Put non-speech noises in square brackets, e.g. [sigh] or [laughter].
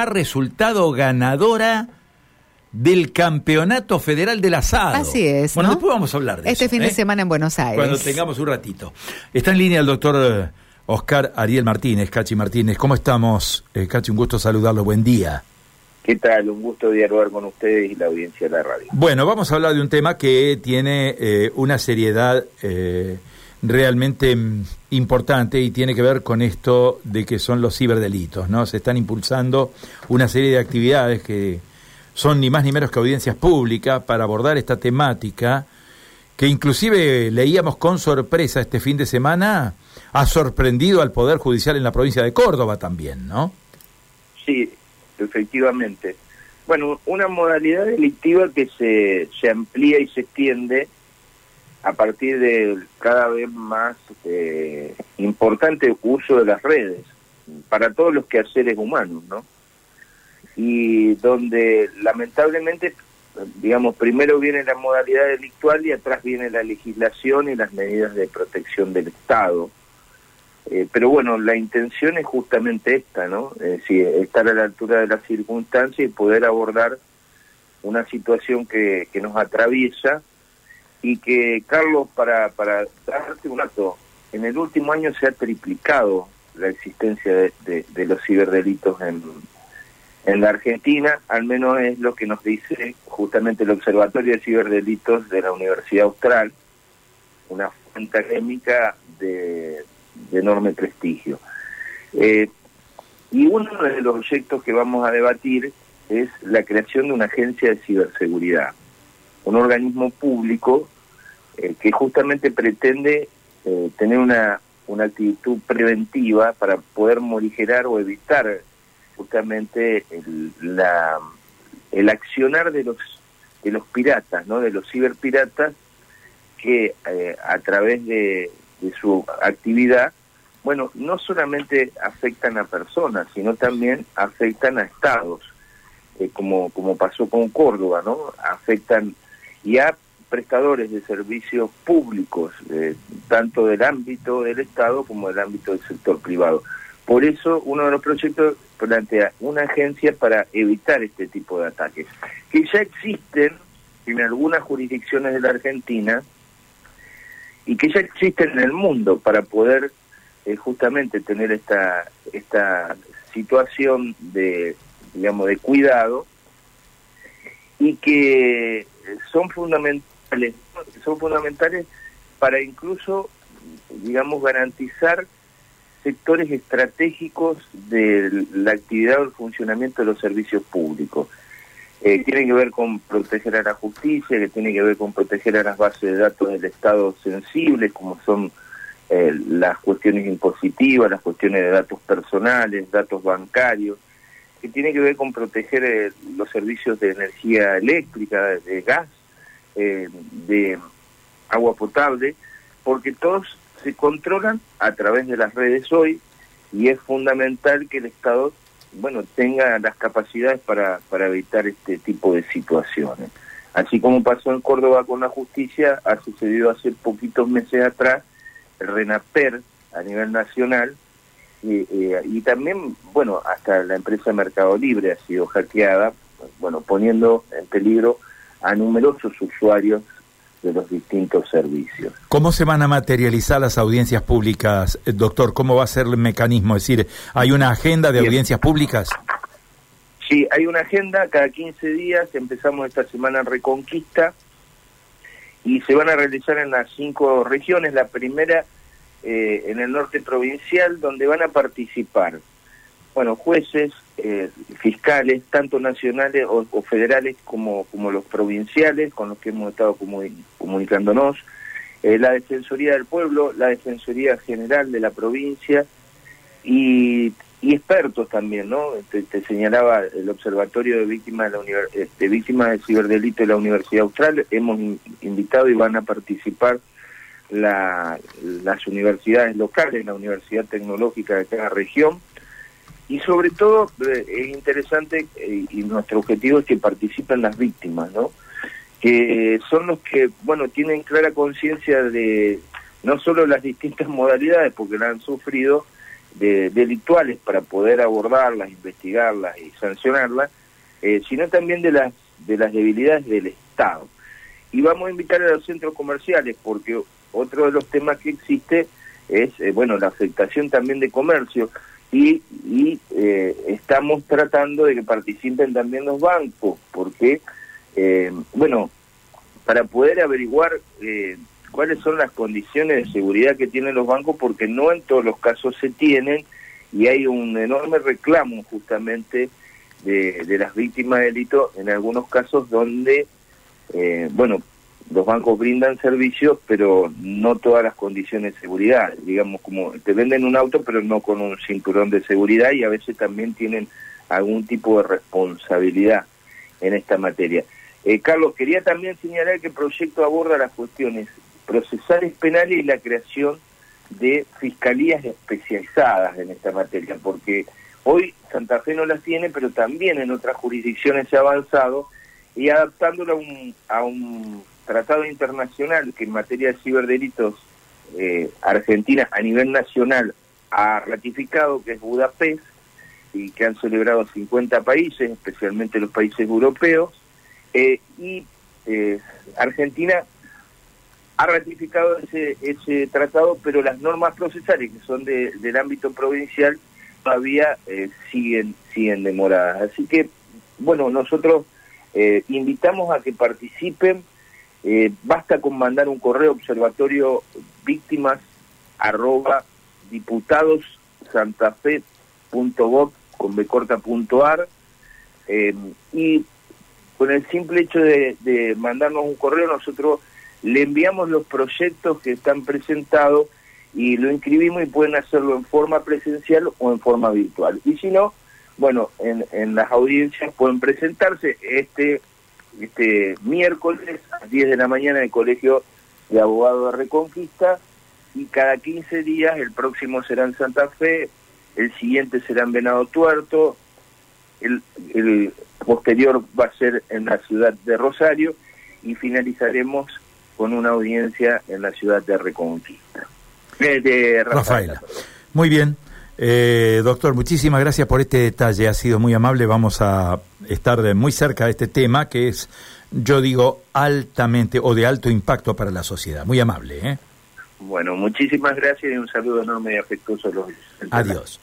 ha resultado ganadora del Campeonato Federal del Asado. Así es. Bueno, ¿no? después vamos a hablar de Este eso, fin de ¿eh? semana en Buenos Aires. Cuando tengamos un ratito. Está en línea el doctor eh, Oscar Ariel Martínez, Cachi Martínez. ¿Cómo estamos? Eh, Cachi, un gusto saludarlo. Buen día. ¿Qué tal? Un gusto dialogar con ustedes y la audiencia de la radio. Bueno, vamos a hablar de un tema que tiene eh, una seriedad eh, realmente mm, importante y tiene que ver con esto de que son los ciberdelitos, ¿no? Se están impulsando una serie de actividades que son ni más ni menos que audiencias públicas para abordar esta temática que inclusive leíamos con sorpresa este fin de semana, ha sorprendido al Poder Judicial en la provincia de Córdoba también, ¿no? Sí, efectivamente. Bueno, una modalidad delictiva que se, se amplía y se extiende a partir del cada vez más eh, importante uso de las redes para todos los quehaceres humanos, ¿no? Y donde lamentablemente, digamos, primero viene la modalidad delictual y atrás viene la legislación y las medidas de protección del Estado. Eh, pero bueno, la intención es justamente esta, ¿no? Es decir, estar a la altura de las circunstancias y poder abordar una situación que, que nos atraviesa y que, Carlos, para, para darte un dato, en el último año se ha triplicado la existencia de, de, los ciberdelitos en, en la Argentina, al menos es lo que nos dice justamente el Observatorio de Ciberdelitos de la Universidad Austral, una fuente académica de, de enorme prestigio. Eh, y uno de los proyectos que vamos a debatir es la creación de una agencia de ciberseguridad, un organismo público eh, que justamente pretende eh, tener una, una actitud preventiva para poder morigerar o evitar justamente el, la, el accionar de los de los piratas, ¿no? de los ciberpiratas que eh, a través de, de su actividad, bueno, no solamente afectan a personas, sino también afectan a estados, como, como pasó con Córdoba, ¿no? Afectan y a prestadores de servicios públicos, eh, tanto del ámbito del Estado como del ámbito del sector privado. Por eso uno de los proyectos plantea una agencia para evitar este tipo de ataques, que ya existen en algunas jurisdicciones de la Argentina y que ya existen en el mundo para poder eh, justamente tener esta esta situación de digamos de cuidado y que son fundamentales son fundamentales para incluso digamos garantizar sectores estratégicos de la actividad o el funcionamiento de los servicios públicos. Eh, tiene que ver con proteger a la justicia, que tiene que ver con proteger a las bases de datos del Estado sensibles, como son eh, las cuestiones impositivas, las cuestiones de datos personales, datos bancarios, que tiene que ver con proteger eh, los servicios de energía eléctrica, de gas, eh, de agua potable, porque todos se controlan a través de las redes hoy y es fundamental que el Estado bueno tenga las capacidades para, para evitar este tipo de situaciones. Así como pasó en Córdoba con la justicia, ha sucedido hace poquitos meses atrás el RENAPER a nivel nacional y, eh, y también, bueno, hasta la empresa Mercado Libre ha sido hackeada, bueno, poniendo en peligro a numerosos usuarios de los distintos servicios. ¿Cómo se van a materializar las audiencias públicas, eh, doctor? ¿Cómo va a ser el mecanismo? Es decir, ¿hay una agenda de Bien. audiencias públicas? Sí, hay una agenda, cada 15 días, empezamos esta semana en Reconquista y se van a realizar en las cinco regiones. La primera eh, en el norte provincial, donde van a participar, bueno, jueces, eh, fiscales, tanto nacionales o, o federales como, como los provinciales, con los que hemos estado comuni- comunicándonos, eh, la Defensoría del Pueblo, la Defensoría General de la provincia y, y expertos también, ¿no? Te, señalaba el Observatorio de Víctimas de, la Univer- este, Víctimas de Ciberdelito de la Universidad Austral, hemos in- invitado y van a participar la- las universidades locales, la Universidad Tecnológica de cada región, y sobre todo eh, es interesante eh, y nuestro objetivo es que participen las víctimas, ¿no? Que son los que, bueno, tienen clara conciencia de no solo las distintas [laughs] modalidades porque la han sufrido, de, delictuales para poder abordarlas, investigarlas y sancionarlas, eh, sino también de las, de las debilidades del Estado. Y vamos a invitar a los centros comerciales, porque otro de los temas que existe es, eh, bueno, la afectación también de comercio, y, y eh, estamos tratando de que participen también los bancos, porque, bueno, para poder averiguar cuáles son las condiciones de seguridad que tienen los bancos, porque no en todos los casos se tienen y hay un enorme reclamo justamente de, de las víctimas de delito en algunos casos donde, eh, bueno, los bancos brindan servicios, pero no todas las condiciones de seguridad. Digamos, como te venden un auto, pero no con un cinturón de seguridad y a veces también tienen algún tipo de responsabilidad en esta materia. Eh, Carlos, quería también señalar que el proyecto aborda las cuestiones procesales penales y la creación de fiscalías especializadas en esta materia, porque hoy Santa Fe no las tiene, pero también en otras jurisdicciones se ha avanzado y adaptándolo a un, a un tratado internacional que en materia de ciberdelitos eh, Argentina a nivel nacional ha ratificado, que es Budapest, y que han celebrado 50 países, especialmente los países europeos, eh, y eh, Argentina ha ratificado ese, ese tratado, pero las normas procesales, que son de, del ámbito provincial, todavía eh, siguen, siguen demoradas. Así que, bueno, nosotros eh, invitamos a que participen. Eh, basta con mandar un correo observatorio víctimas arroba diputados con becorta.ar y con el simple hecho de, de mandarnos un correo nosotros le enviamos los proyectos que están presentados y lo inscribimos y pueden hacerlo en forma presencial o en forma virtual. Y si no, bueno, en, en las audiencias pueden presentarse este, este miércoles a 10 de la mañana en el Colegio de Abogados de Reconquista y cada 15 días, el próximo será en Santa Fe, el siguiente será en Venado Tuerto, el, el posterior va a ser en la ciudad de Rosario y finalizaremos con una audiencia en la ciudad de Reconquista. Eh, de Rafaela. Muy bien. Eh, doctor, muchísimas gracias por este detalle, ha sido muy amable, vamos a estar muy cerca de este tema que es, yo digo, altamente o de alto impacto para la sociedad. Muy amable. ¿eh? Bueno, muchísimas gracias y un saludo enorme y afectuoso a los... Adiós.